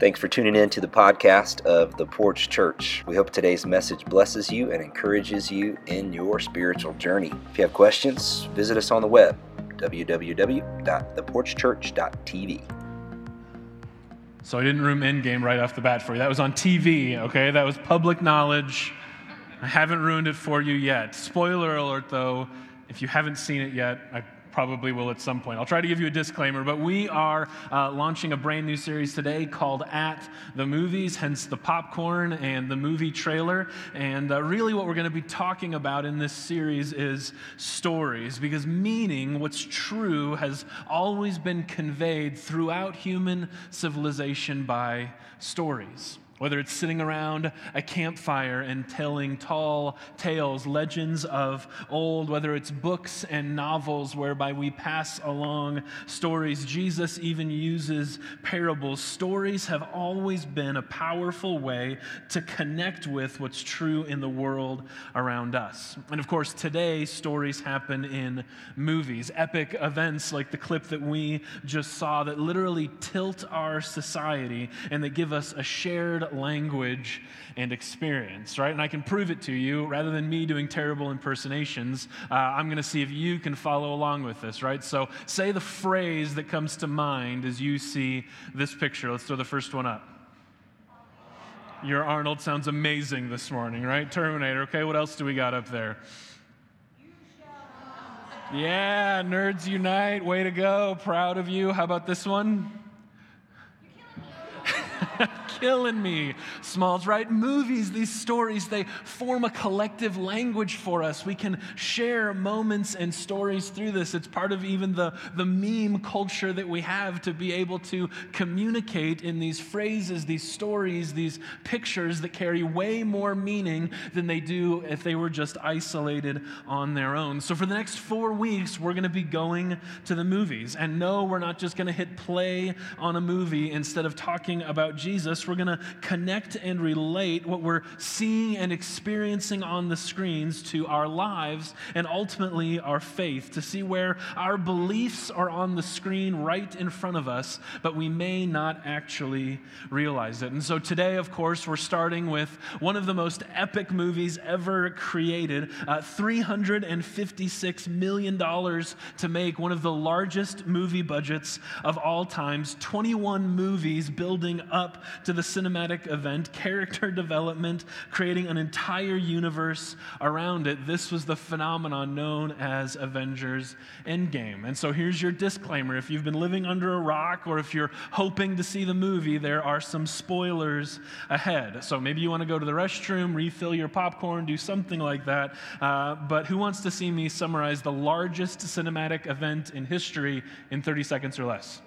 Thanks for tuning in to the podcast of The Porch Church. We hope today's message blesses you and encourages you in your spiritual journey. If you have questions, visit us on the web, www.theporchchurch.tv. So I didn't room Endgame right off the bat for you. That was on TV, okay? That was public knowledge. I haven't ruined it for you yet. Spoiler alert, though, if you haven't seen it yet, I probably will at some point. I'll try to give you a disclaimer, but we are uh, launching a brand new series today called At the Movies, hence the popcorn and the movie trailer. And uh, really, what we're going to be talking about in this series is stories, because meaning, what's true, has always been conveyed throughout human civilization by stories. Whether it's sitting around a campfire and telling tall tales, legends of old, whether it's books and novels whereby we pass along stories, Jesus even uses parables. Stories have always been a powerful way to connect with what's true in the world around us. And of course, today, stories happen in movies, epic events like the clip that we just saw that literally tilt our society and that give us a shared language and experience, right? And I can prove it to you rather than me doing terrible impersonations. Uh, I'm going to see if you can follow along with this, right? So say the phrase that comes to mind as you see this picture. Let's throw the first one up. Your Arnold sounds amazing this morning, right? Terminator. Okay, what else do we got up there? Yeah, Nerds Unite. Way to go. Proud of you. How about this one? Killing me. Smalls, right? Movies, these stories, they form a collective language for us. We can share moments and stories through this. It's part of even the, the meme culture that we have to be able to communicate in these phrases, these stories, these pictures that carry way more meaning than they do if they were just isolated on their own. So, for the next four weeks, we're going to be going to the movies. And no, we're not just going to hit play on a movie instead of talking about Jesus we're going to connect and relate what we're seeing and experiencing on the screens to our lives and ultimately our faith, to see where our beliefs are on the screen right in front of us, but we may not actually realize it. And so today, of course, we're starting with one of the most epic movies ever created uh, $356 million to make one of the largest movie budgets of all times, 21 movies building up to the cinematic event, character development, creating an entire universe around it. This was the phenomenon known as Avengers Endgame. And so here's your disclaimer if you've been living under a rock or if you're hoping to see the movie, there are some spoilers ahead. So maybe you want to go to the restroom, refill your popcorn, do something like that. Uh, but who wants to see me summarize the largest cinematic event in history in 30 seconds or less?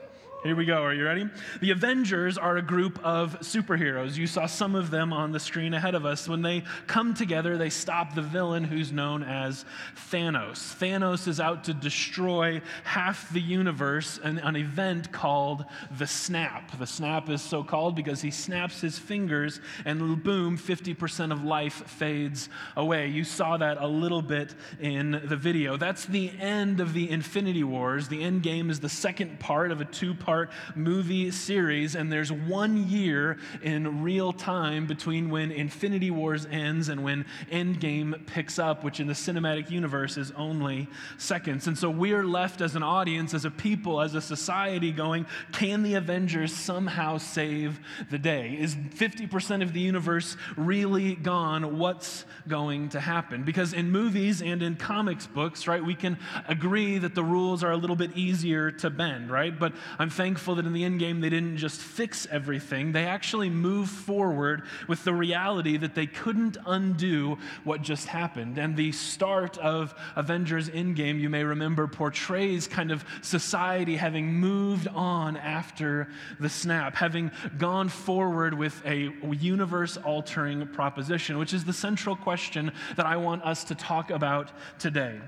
Here we go. Are you ready? The Avengers are a group of superheroes. You saw some of them on the screen ahead of us. When they come together, they stop the villain who's known as Thanos. Thanos is out to destroy half the universe in an event called the Snap. The Snap is so called because he snaps his fingers and boom, 50% of life fades away. You saw that a little bit in the video. That's the end of the Infinity Wars. The end game is the second part of a two part part movie series, and there's one year in real time between when Infinity Wars ends and when Endgame picks up, which in the cinematic universe is only seconds. And so we're left as an audience, as a people, as a society going, can the Avengers somehow save the day? Is 50% of the universe really gone? What's going to happen? Because in movies and in comics books, right, we can agree that the rules are a little bit easier to bend, right? But I'm thankful that in the end game they didn't just fix everything, they actually moved forward with the reality that they couldn't undo what just happened. And the start of Avengers Endgame, you may remember, portrays kind of society having moved on after the snap, having gone forward with a universe altering proposition, which is the central question that I want us to talk about today.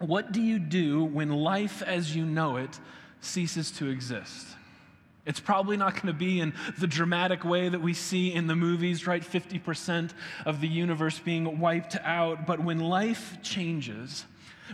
What do you do when life as you know it ceases to exist. It's probably not going to be in the dramatic way that we see in the movies, right? 50% of the universe being wiped out. But when life changes,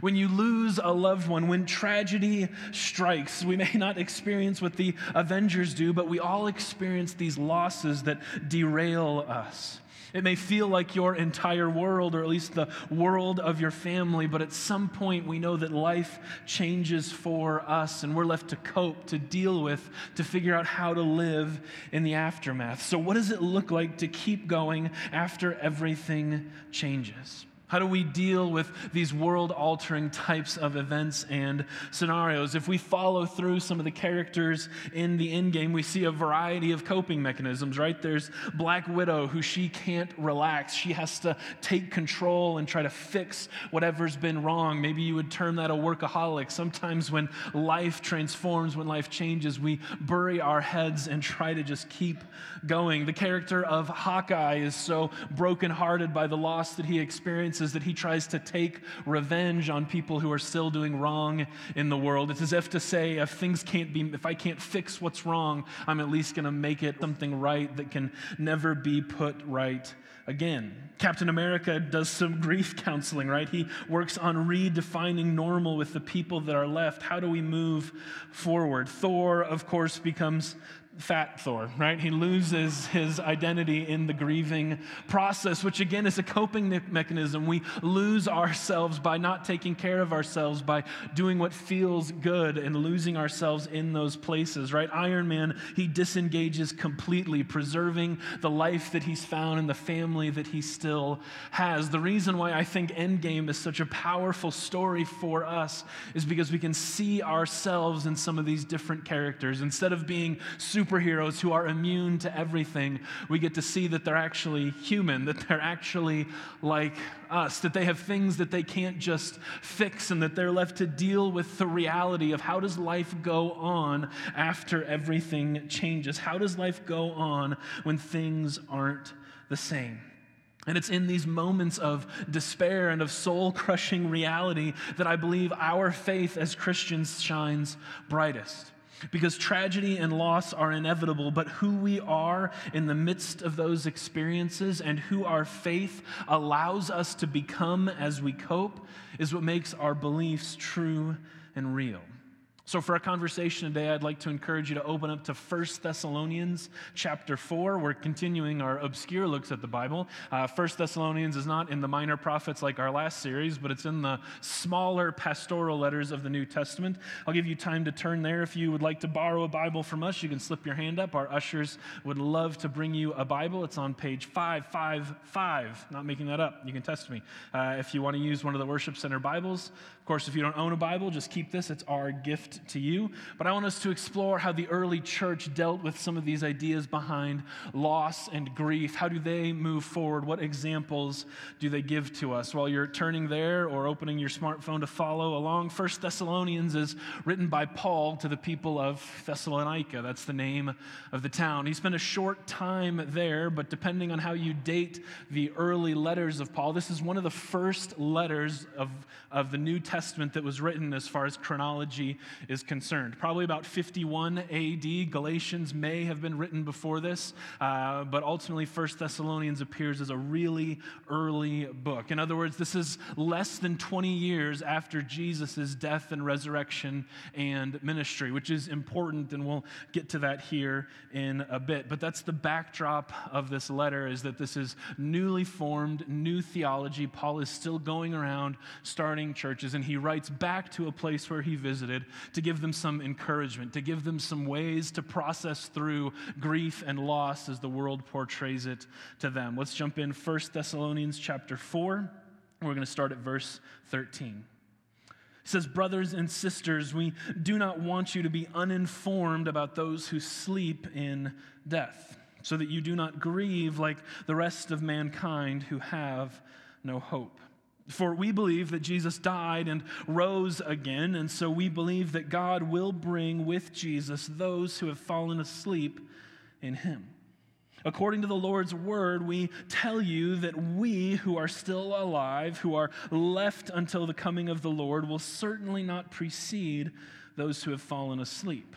When you lose a loved one, when tragedy strikes, we may not experience what the Avengers do, but we all experience these losses that derail us. It may feel like your entire world, or at least the world of your family, but at some point we know that life changes for us and we're left to cope, to deal with, to figure out how to live in the aftermath. So, what does it look like to keep going after everything changes? How do we deal with these world altering types of events and scenarios? If we follow through some of the characters in the end game, we see a variety of coping mechanisms, right? There's Black Widow, who she can't relax. She has to take control and try to fix whatever's been wrong. Maybe you would term that a workaholic. Sometimes when life transforms, when life changes, we bury our heads and try to just keep going. The character of Hawkeye is so brokenhearted by the loss that he experiences is that he tries to take revenge on people who are still doing wrong in the world. It's as if to say, if things can't be, if I can't fix what's wrong, I'm at least going to make it something right that can never be put right again. Captain America does some grief counseling, right? He works on redefining normal with the people that are left. How do we move forward? Thor, of course, becomes fat Thor, right? He loses his identity in the grieving process, which again is a coping mechanism. We lose ourselves by not taking care of ourselves, by doing what feels good and losing ourselves in those places, right? Iron Man, he disengages completely, preserving the life that he's found and the family that he still has. The reason why I think Endgame is such a powerful story for us is because we can see ourselves in some of these different characters. Instead of being super superheroes who are immune to everything, we get to see that they're actually human, that they're actually like us, that they have things that they can't just fix, and that they're left to deal with the reality of how does life go on after everything changes? How does life go on when things aren't the same? And it's in these moments of despair and of soul crushing reality that I believe our faith as Christians shines brightest. Because tragedy and loss are inevitable, but who we are in the midst of those experiences and who our faith allows us to become as we cope is what makes our beliefs true and real. So for our conversation today, I'd like to encourage you to open up to 1 Thessalonians chapter 4. We're continuing our obscure looks at the Bible. Uh, 1 Thessalonians is not in the minor prophets like our last series, but it's in the smaller pastoral letters of the New Testament. I'll give you time to turn there. If you would like to borrow a Bible from us, you can slip your hand up. Our ushers would love to bring you a Bible. It's on page 555. Not making that up. You can test me. Uh, if you want to use one of the Worship Center Bibles, of course, if you don't own a Bible, just keep this. It's our gift to you. But I want us to explore how the early church dealt with some of these ideas behind loss and grief. How do they move forward? What examples do they give to us? While you're turning there or opening your smartphone to follow along, First Thessalonians is written by Paul to the people of Thessalonica. That's the name of the town. He spent a short time there, but depending on how you date the early letters of Paul, this is one of the first letters of, of the New Testament that was written as far as chronology is concerned. Probably about 51 AD. Galatians may have been written before this, uh, but ultimately, First Thessalonians appears as a really early book. In other words, this is less than 20 years after Jesus' death and resurrection and ministry, which is important, and we'll get to that here in a bit. But that's the backdrop of this letter is that this is newly formed, new theology. Paul is still going around starting churches, and he writes back to a place where he visited to give them some encouragement, to give them some ways to process through grief and loss as the world portrays it to them. Let's jump in 1 Thessalonians chapter 4. We're going to start at verse 13. It says, Brothers and sisters, we do not want you to be uninformed about those who sleep in death, so that you do not grieve like the rest of mankind who have no hope. For we believe that Jesus died and rose again, and so we believe that God will bring with Jesus those who have fallen asleep in him. According to the Lord's word, we tell you that we who are still alive, who are left until the coming of the Lord, will certainly not precede those who have fallen asleep.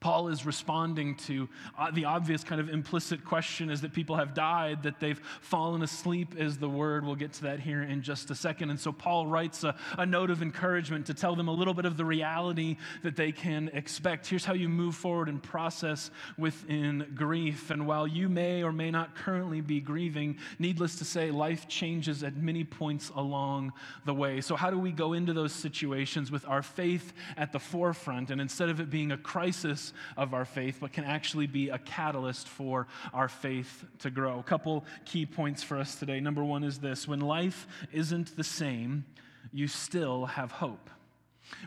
Paul is responding to uh, the obvious kind of implicit question is that people have died, that they've fallen asleep, is the word. We'll get to that here in just a second. And so Paul writes a, a note of encouragement to tell them a little bit of the reality that they can expect. Here's how you move forward and process within grief. And while you may or may not currently be grieving, needless to say, life changes at many points along the way. So, how do we go into those situations with our faith at the forefront? And instead of it being a crisis, of our faith, but can actually be a catalyst for our faith to grow. A couple key points for us today. Number one is this when life isn't the same, you still have hope.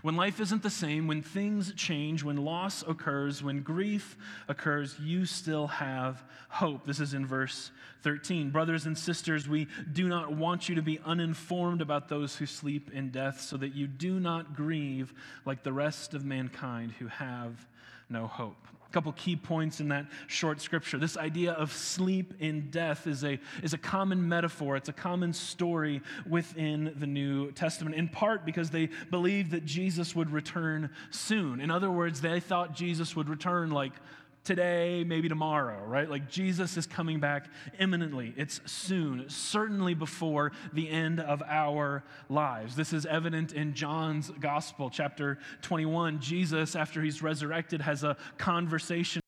When life isn't the same, when things change, when loss occurs, when grief occurs, you still have hope. This is in verse 13. Brothers and sisters, we do not want you to be uninformed about those who sleep in death, so that you do not grieve like the rest of mankind who have no hope. A couple key points in that short scripture. This idea of sleep in death is a, is a common metaphor, it's a common story within the New Testament, in part because they believed that Jesus would return soon. In other words, they thought Jesus would return like today, maybe tomorrow, right? Like Jesus is coming back imminently. It's soon, certainly before the end of our lives. This is evident in John's Gospel, chapter 21. Jesus, after he's resurrected, has a conversation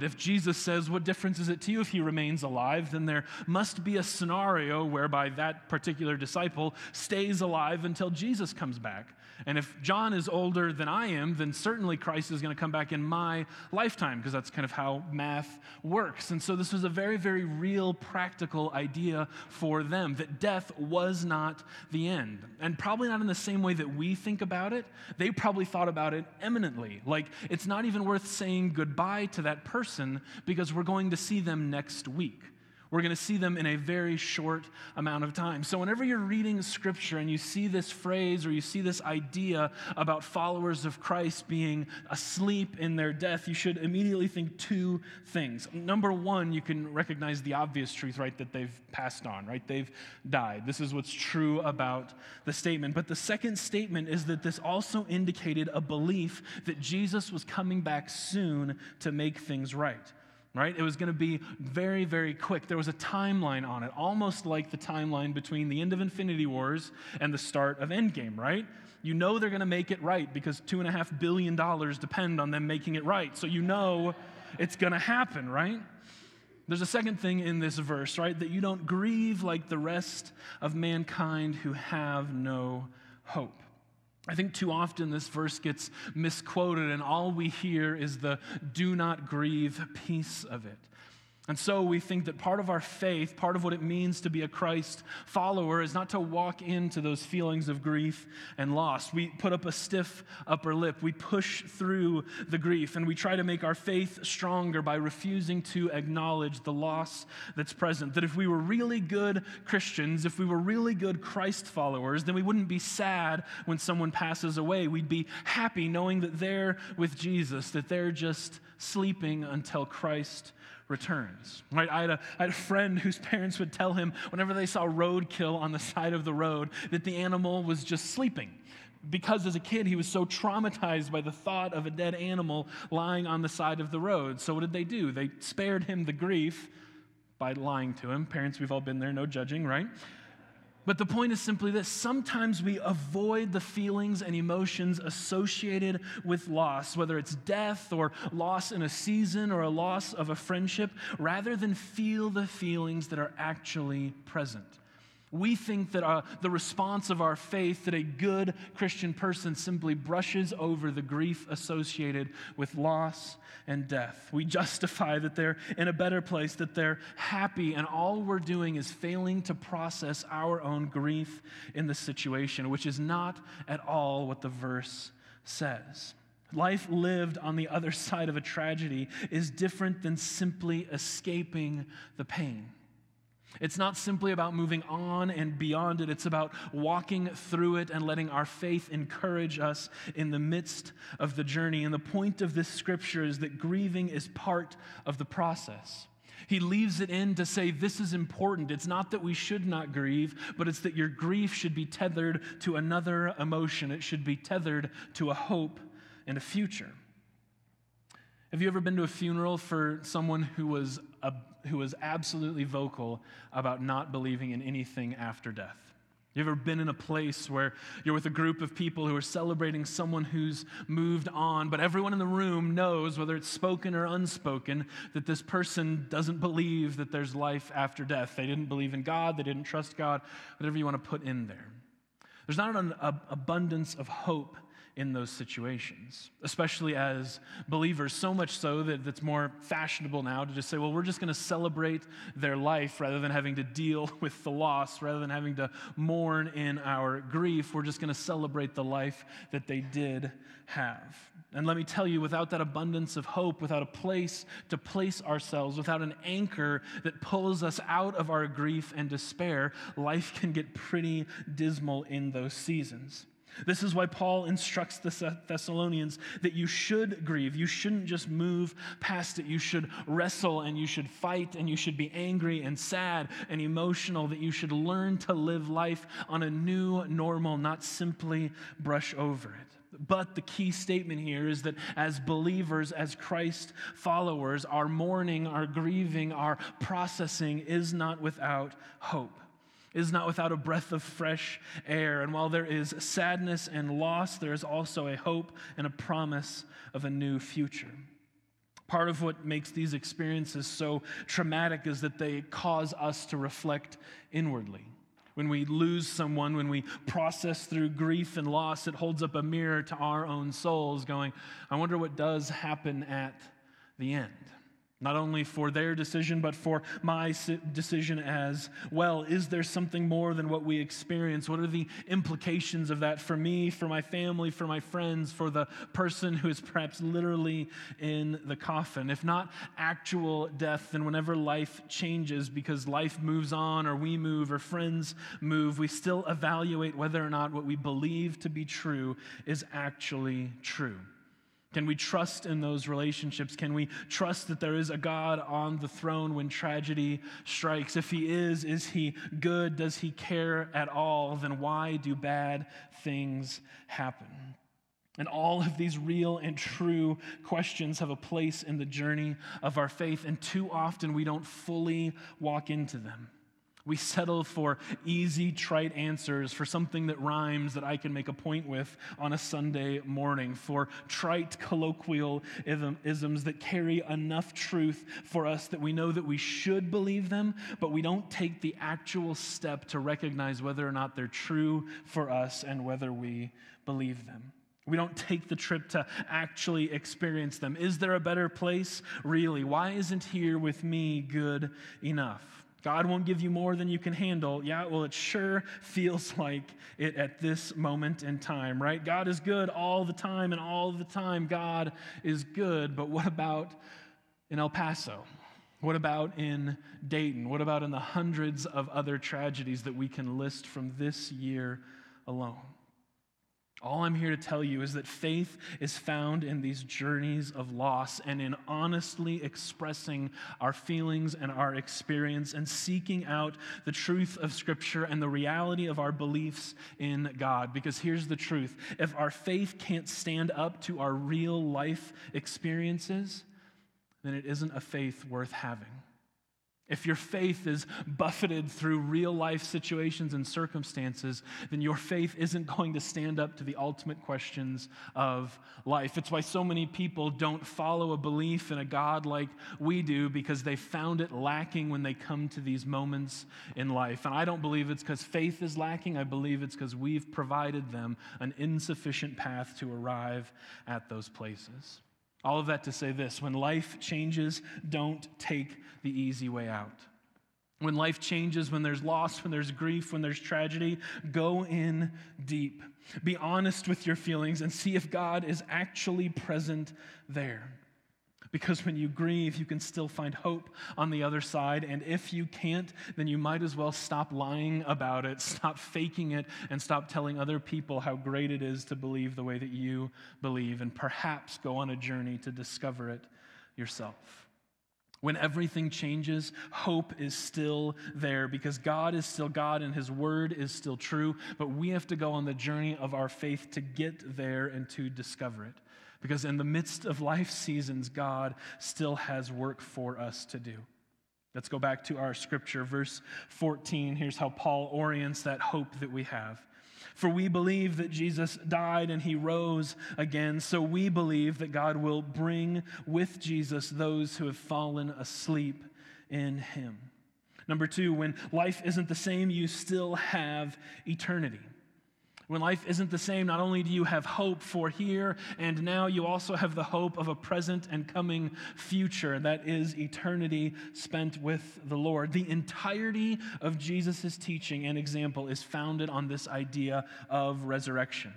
If Jesus says, What difference is it to you if he remains alive? then there must be a scenario whereby that particular disciple stays alive until Jesus comes back. And if John is older than I am, then certainly Christ is going to come back in my lifetime, because that's kind of how math works. And so this was a very, very real, practical idea for them that death was not the end. And probably not in the same way that we think about it. They probably thought about it eminently. Like, it's not even worth saying goodbye to that person because we're going to see them next week. We're going to see them in a very short amount of time. So, whenever you're reading scripture and you see this phrase or you see this idea about followers of Christ being asleep in their death, you should immediately think two things. Number one, you can recognize the obvious truth, right, that they've passed on, right? They've died. This is what's true about the statement. But the second statement is that this also indicated a belief that Jesus was coming back soon to make things right right? It was going to be very, very quick. There was a timeline on it, almost like the timeline between the end of Infinity Wars and the start of Endgame, right? You know they're going to make it right because $2.5 billion depend on them making it right. So you know it's going to happen, right? There's a second thing in this verse, right? That you don't grieve like the rest of mankind who have no hope. I think too often this verse gets misquoted, and all we hear is the do not grieve piece of it. And so we think that part of our faith, part of what it means to be a Christ follower, is not to walk into those feelings of grief and loss. We put up a stiff upper lip. We push through the grief, and we try to make our faith stronger by refusing to acknowledge the loss that's present. That if we were really good Christians, if we were really good Christ followers, then we wouldn't be sad when someone passes away. We'd be happy knowing that they're with Jesus, that they're just sleeping until Christ returns. Right? I had, a, I had a friend whose parents would tell him whenever they saw roadkill on the side of the road that the animal was just sleeping. Because as a kid, he was so traumatized by the thought of a dead animal lying on the side of the road. So, what did they do? They spared him the grief by lying to him. Parents, we've all been there, no judging, right? But the point is simply this sometimes we avoid the feelings and emotions associated with loss, whether it's death or loss in a season or a loss of a friendship, rather than feel the feelings that are actually present. We think that uh, the response of our faith, that a good Christian person simply brushes over the grief associated with loss and death. We justify that they're in a better place, that they're happy, and all we're doing is failing to process our own grief in the situation, which is not at all what the verse says. Life lived on the other side of a tragedy is different than simply escaping the pain. It's not simply about moving on and beyond it. It's about walking through it and letting our faith encourage us in the midst of the journey. And the point of this scripture is that grieving is part of the process. He leaves it in to say, This is important. It's not that we should not grieve, but it's that your grief should be tethered to another emotion. It should be tethered to a hope and a future. Have you ever been to a funeral for someone who was a who was absolutely vocal about not believing in anything after death. You ever been in a place where you're with a group of people who are celebrating someone who's moved on, but everyone in the room knows, whether it's spoken or unspoken, that this person doesn't believe that there's life after death? They didn't believe in God, they didn't trust God, whatever you want to put in there. There's not an abundance of hope in those situations, especially as believers, so much so that it's more fashionable now to just say, well, we're just going to celebrate their life rather than having to deal with the loss, rather than having to mourn in our grief. We're just going to celebrate the life that they did have. And let me tell you, without that abundance of hope, without a place to place ourselves, without an anchor that pulls us out of our grief and despair, life can get pretty dismal in those seasons. This is why Paul instructs the Thessalonians that you should grieve. You shouldn't just move past it. You should wrestle and you should fight and you should be angry and sad and emotional, that you should learn to live life on a new normal, not simply brush over it. But the key statement here is that as believers, as Christ followers, our mourning, our grieving, our processing is not without hope is not without a breath of fresh air. And while there is sadness and loss, there is also a hope and a promise of a new future. Part of what makes these experiences so traumatic is that they cause us to reflect inwardly. When we lose someone, when we process through grief and loss, it holds up a mirror to our own souls, going, I wonder what does happen at the end. Not only for their decision, but for my decision as well. Is there something more than what we experience? What are the implications of that for me, for my family, for my friends, for the person who is perhaps literally in the coffin? If not actual death, then whenever life changes because life moves on, or we move, or friends move, we still evaluate whether or not what we believe to be true is actually true. Can we trust in those relationships? Can we trust that there is a God on the throne when tragedy strikes? If He is, is He good? Does He care at all? Then why do bad things happen? And all of these real and true questions have a place in the journey of our faith, and too often we don't fully walk into them. We settle for easy, trite answers, for something that rhymes that I can make a point with on a Sunday morning, for trite colloquial isms that carry enough truth for us that we know that we should believe them, but we don't take the actual step to recognize whether or not they're true for us and whether we believe them. We don't take the trip to actually experience them. Is there a better place? Really? Why isn't here with me good enough? God won't give you more than you can handle. Yeah, well, it sure feels like it at this moment in time, right? God is good all the time, and all the time, God is good. But what about in El Paso? What about in Dayton? What about in the hundreds of other tragedies that we can list from this year alone? All I'm here to tell you is that faith is found in these journeys of loss and in honestly expressing our feelings and our experience and seeking out the truth of Scripture and the reality of our beliefs in God. Because here's the truth if our faith can't stand up to our real life experiences, then it isn't a faith worth having. If your faith is buffeted through real life situations and circumstances, then your faith isn't going to stand up to the ultimate questions of life. It's why so many people don't follow a belief in a God like we do because they found it lacking when they come to these moments in life. And I don't believe it's because faith is lacking, I believe it's because we've provided them an insufficient path to arrive at those places. All of that to say this when life changes, don't take the easy way out. When life changes, when there's loss, when there's grief, when there's tragedy, go in deep. Be honest with your feelings and see if God is actually present there. Because when you grieve, you can still find hope on the other side. And if you can't, then you might as well stop lying about it, stop faking it, and stop telling other people how great it is to believe the way that you believe, and perhaps go on a journey to discover it yourself. When everything changes, hope is still there because God is still God and His word is still true, but we have to go on the journey of our faith to get there and to discover it. Because in the midst of life seasons, God still has work for us to do. Let's go back to our scripture, verse 14. Here's how Paul orients that hope that we have. For we believe that Jesus died and he rose again, so we believe that God will bring with Jesus those who have fallen asleep in him. Number two, when life isn't the same, you still have eternity. When life isn't the same, not only do you have hope for here and now, you also have the hope of a present and coming future that is eternity spent with the Lord. The entirety of Jesus' teaching and example is founded on this idea of resurrection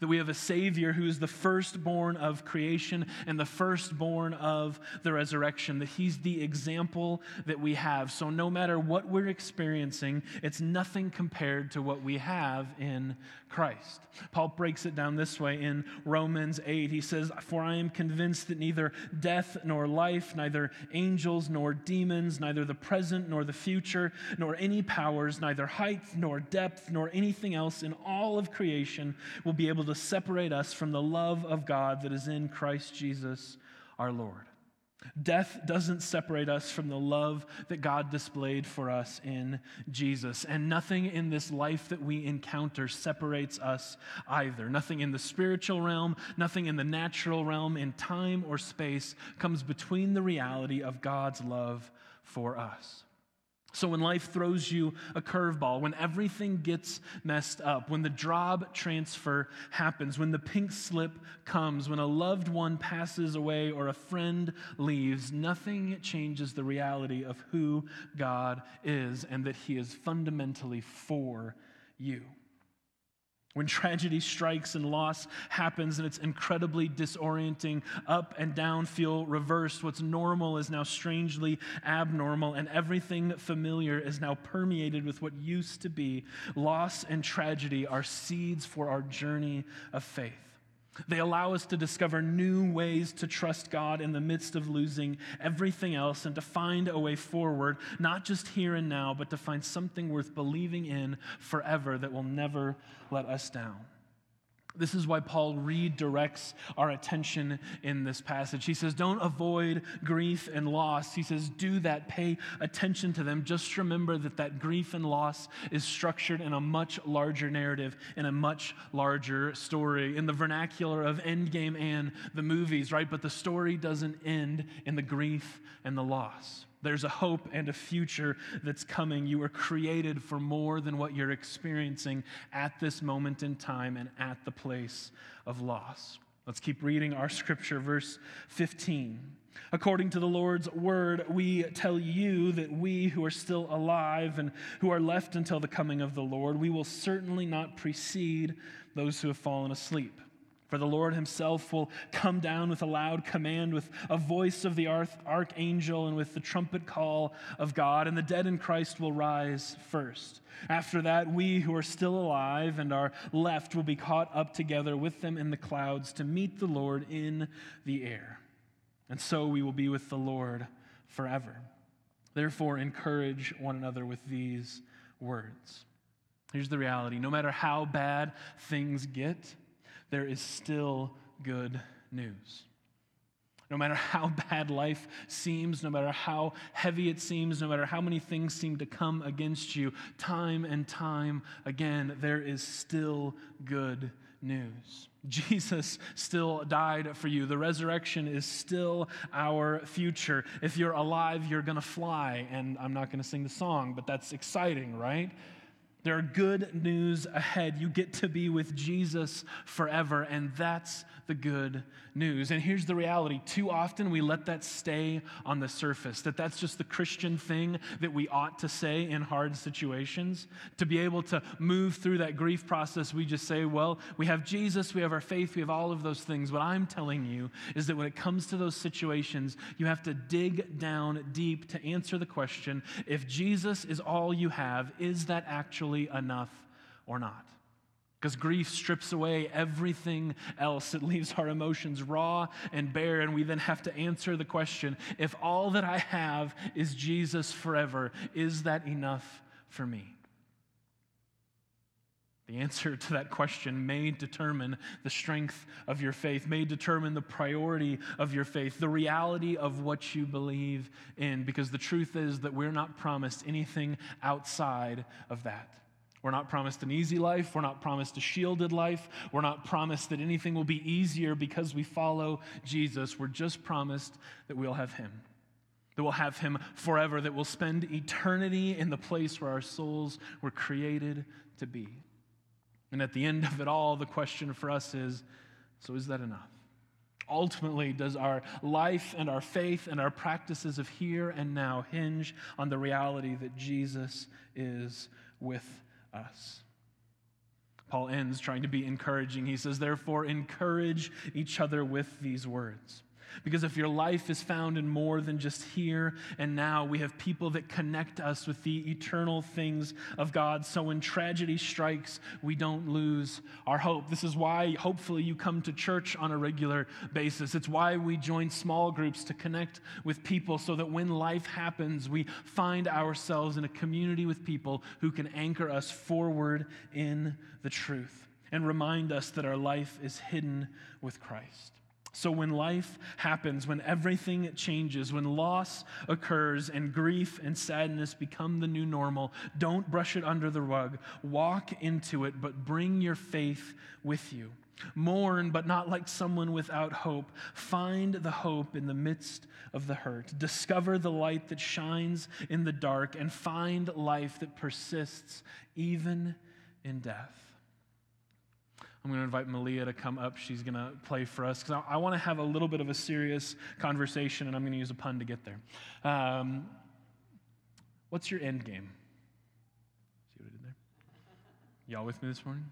that we have a Savior who is the firstborn of creation and the firstborn of the resurrection, that He's the example that we have. So, no matter what we're experiencing, it's nothing compared to what we have in Christ. Paul breaks it down this way in Romans 8. He says, For I am convinced that neither death nor life, neither angels nor demons, neither the present nor the future, nor any powers, neither height nor depth, nor anything else in all of creation will be able to separate us from the love of God that is in Christ Jesus our Lord. Death doesn't separate us from the love that God displayed for us in Jesus. And nothing in this life that we encounter separates us either. Nothing in the spiritual realm, nothing in the natural realm, in time or space, comes between the reality of God's love for us. So, when life throws you a curveball, when everything gets messed up, when the job transfer happens, when the pink slip comes, when a loved one passes away or a friend leaves, nothing changes the reality of who God is and that He is fundamentally for you. When tragedy strikes and loss happens and it's incredibly disorienting, up and down feel reversed. What's normal is now strangely abnormal, and everything familiar is now permeated with what used to be. Loss and tragedy are seeds for our journey of faith. They allow us to discover new ways to trust God in the midst of losing everything else and to find a way forward, not just here and now, but to find something worth believing in forever that will never let us down. This is why Paul redirects our attention in this passage. He says, Don't avoid grief and loss. He says, Do that, pay attention to them. Just remember that that grief and loss is structured in a much larger narrative, in a much larger story, in the vernacular of Endgame and the movies, right? But the story doesn't end in the grief and the loss. There's a hope and a future that's coming. You were created for more than what you're experiencing at this moment in time and at the place of loss. Let's keep reading our scripture, verse 15. According to the Lord's word, we tell you that we who are still alive and who are left until the coming of the Lord, we will certainly not precede those who have fallen asleep. For the Lord himself will come down with a loud command, with a voice of the archangel, and with the trumpet call of God, and the dead in Christ will rise first. After that, we who are still alive and are left will be caught up together with them in the clouds to meet the Lord in the air. And so we will be with the Lord forever. Therefore, encourage one another with these words. Here's the reality no matter how bad things get, there is still good news. No matter how bad life seems, no matter how heavy it seems, no matter how many things seem to come against you, time and time again, there is still good news. Jesus still died for you. The resurrection is still our future. If you're alive, you're going to fly. And I'm not going to sing the song, but that's exciting, right? There are good news ahead. You get to be with Jesus forever, and that's the good news. And here's the reality too often we let that stay on the surface, that that's just the Christian thing that we ought to say in hard situations. To be able to move through that grief process, we just say, well, we have Jesus, we have our faith, we have all of those things. What I'm telling you is that when it comes to those situations, you have to dig down deep to answer the question if Jesus is all you have, is that actually enough or not. Because grief strips away everything else. It leaves our emotions raw and bare, and we then have to answer the question if all that I have is Jesus forever, is that enough for me? The answer to that question may determine the strength of your faith, may determine the priority of your faith, the reality of what you believe in, because the truth is that we're not promised anything outside of that. We're not promised an easy life. We're not promised a shielded life. We're not promised that anything will be easier because we follow Jesus. We're just promised that we'll have Him, that we'll have Him forever, that we'll spend eternity in the place where our souls were created to be. And at the end of it all, the question for us is so is that enough? Ultimately, does our life and our faith and our practices of here and now hinge on the reality that Jesus is with us. Paul ends trying to be encouraging. He says, Therefore, encourage each other with these words. Because if your life is found in more than just here and now, we have people that connect us with the eternal things of God. So when tragedy strikes, we don't lose our hope. This is why, hopefully, you come to church on a regular basis. It's why we join small groups to connect with people so that when life happens, we find ourselves in a community with people who can anchor us forward in the truth and remind us that our life is hidden with Christ. So, when life happens, when everything changes, when loss occurs and grief and sadness become the new normal, don't brush it under the rug. Walk into it, but bring your faith with you. Mourn, but not like someone without hope. Find the hope in the midst of the hurt. Discover the light that shines in the dark, and find life that persists even in death. I'm going to invite Malia to come up. She's going to play for us because I, I want to have a little bit of a serious conversation, and I'm going to use a pun to get there. Um, what's your end game? See what I did there? Y'all with me this morning?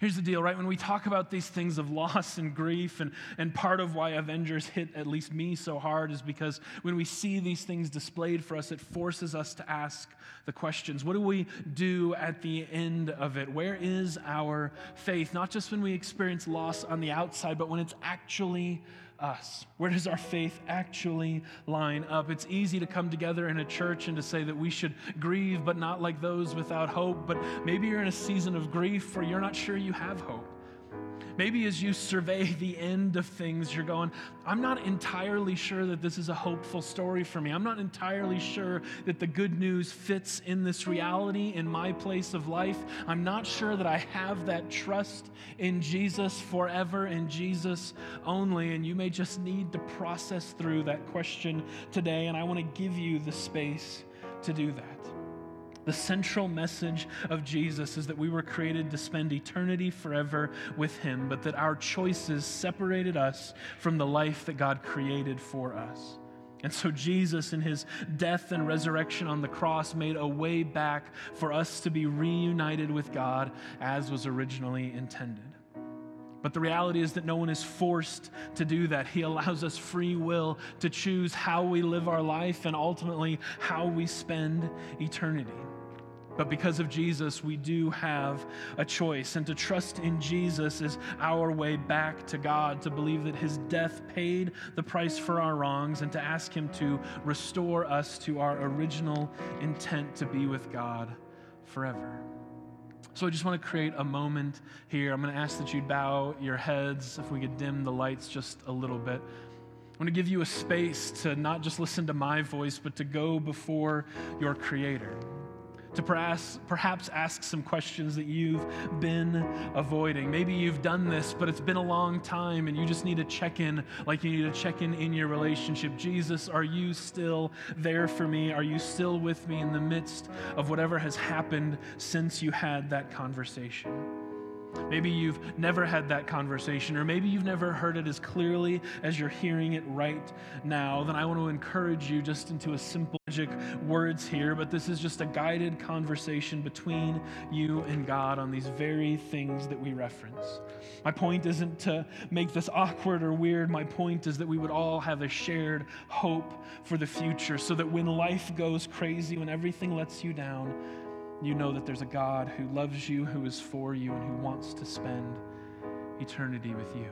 Here's the deal, right? When we talk about these things of loss and grief, and, and part of why Avengers hit at least me so hard is because when we see these things displayed for us, it forces us to ask the questions What do we do at the end of it? Where is our faith? Not just when we experience loss on the outside, but when it's actually us? Where does our faith actually line up? It's easy to come together in a church and to say that we should grieve, but not like those without hope. But maybe you're in a season of grief where you're not sure you have hope. Maybe as you survey the end of things, you're going, I'm not entirely sure that this is a hopeful story for me. I'm not entirely sure that the good news fits in this reality in my place of life. I'm not sure that I have that trust in Jesus forever and Jesus only. And you may just need to process through that question today. And I want to give you the space to do that. The central message of Jesus is that we were created to spend eternity forever with Him, but that our choices separated us from the life that God created for us. And so, Jesus, in his death and resurrection on the cross, made a way back for us to be reunited with God as was originally intended. But the reality is that no one is forced to do that. He allows us free will to choose how we live our life and ultimately how we spend eternity. But because of Jesus, we do have a choice. And to trust in Jesus is our way back to God, to believe that his death paid the price for our wrongs, and to ask him to restore us to our original intent to be with God forever. So I just want to create a moment here. I'm going to ask that you bow your heads, if we could dim the lights just a little bit. I want to give you a space to not just listen to my voice, but to go before your Creator. To perhaps, ask some questions that you've been avoiding. Maybe you've done this, but it's been a long time and you just need to check in like you need to check in in your relationship. Jesus, are you still there for me? Are you still with me in the midst of whatever has happened since you had that conversation? Maybe you've never had that conversation, or maybe you've never heard it as clearly as you're hearing it right now. Then I want to encourage you just into a simple magic words here, but this is just a guided conversation between you and God on these very things that we reference. My point isn't to make this awkward or weird. My point is that we would all have a shared hope for the future so that when life goes crazy, when everything lets you down, you know that there's a God who loves you, who is for you, and who wants to spend eternity with you.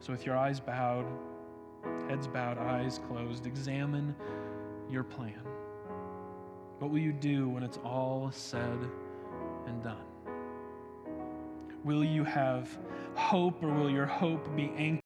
So, with your eyes bowed, heads bowed, eyes closed, examine your plan. What will you do when it's all said and done? Will you have hope, or will your hope be anchored?